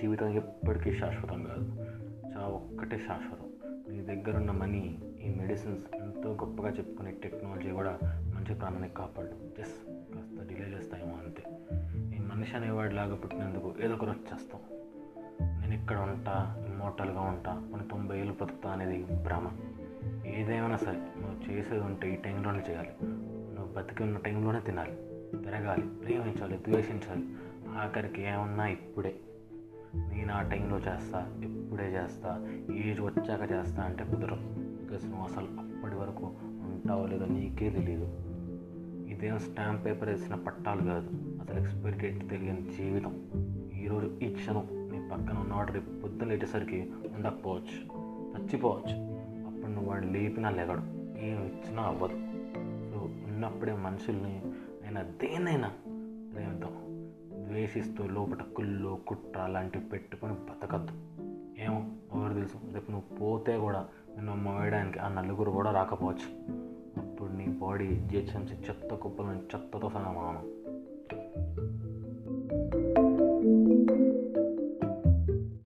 జీవితం ఎప్పటికీ శాశ్వతం కాదు. చాలా ఒక్కటే శాశ్వతం. నీ దగ్గర ఉన్న మనీ ఈ మెడిసిన్స్ ఎంతో గొప్పగా చెప్పుకునే టెక్నాలజీ కూడా మంచి ప్రాణాన్ని కాపాడు జస్ట్ కాస్త డిలే చేస్తాయేమో అంతే. ఈ మనిషి అనేవాడు లాగా పుట్టినందుకు ఏదో ఒకరు వచ్చేస్తాం. నేను ఇక్కడ ఉంటా ఇమ్మోటల్గా ఉంటా కొన్ని తొంభై ఏళ్ళు బ్రతుకుతా అనేది భ్రమ. ఏదేమైనా సరే నువ్వు చేసేది ఉంటే ఈ టైంలోనే చేయాలి. నువ్వు బతికి ఉన్న టైంలోనే తినాలి. తిరగాలి. ప్రేమించాలి ద్వేషించాలి. ఆఖరికి ఏమన్నా ఇప్పుడే. నేను ఆ టైంలో చేస్తా ఇప్పుడే చేస్తా ఏజ్ వచ్చాక చేస్తా అంటే కుదరదు. బికాస్ నువ్వు అసలు అప్పటి వరకు ఉంటావో లేదో నీకే తెలియదు ఇదేం స్టాంప్ పేపర్ వేసిన పట్టాలు కాదు. అసలు ఎక్స్పైరీ డేట్ తెలియని జీవితం. ఈరోజు ఈ క్షణం నీ పక్కన ఉన్నవాడు రేపు పొద్దున్న లేచేసరికి ఉండకపోవచ్చు చచ్చిపోవచ్చు. అప్పుడు నువ్వు వాడిని లేపినా లేగడు. ఏం ఇచ్చినా అవ్వదు. సో ఉన్నప్పుడే మనుషుల్ని అయినా దేన్నైనా ప్రేమిద్దాం. ద్వేషిస్తూ లోపల కుళ్ళు కుట్ర లాంటివి పెట్టుకొని బతకద్దు. ఏమో ఎవరు తెలుసు? రేపు నువ్వు పోతే కూడా నిన్ను మోయడానికి ఆ నలుగురు కూడా రాకపోవచ్చు. అప్పుడు నీ బాడీ జిహెచ్ఎంసీ చెత్త కుప్పలను చెత్తతో సమానం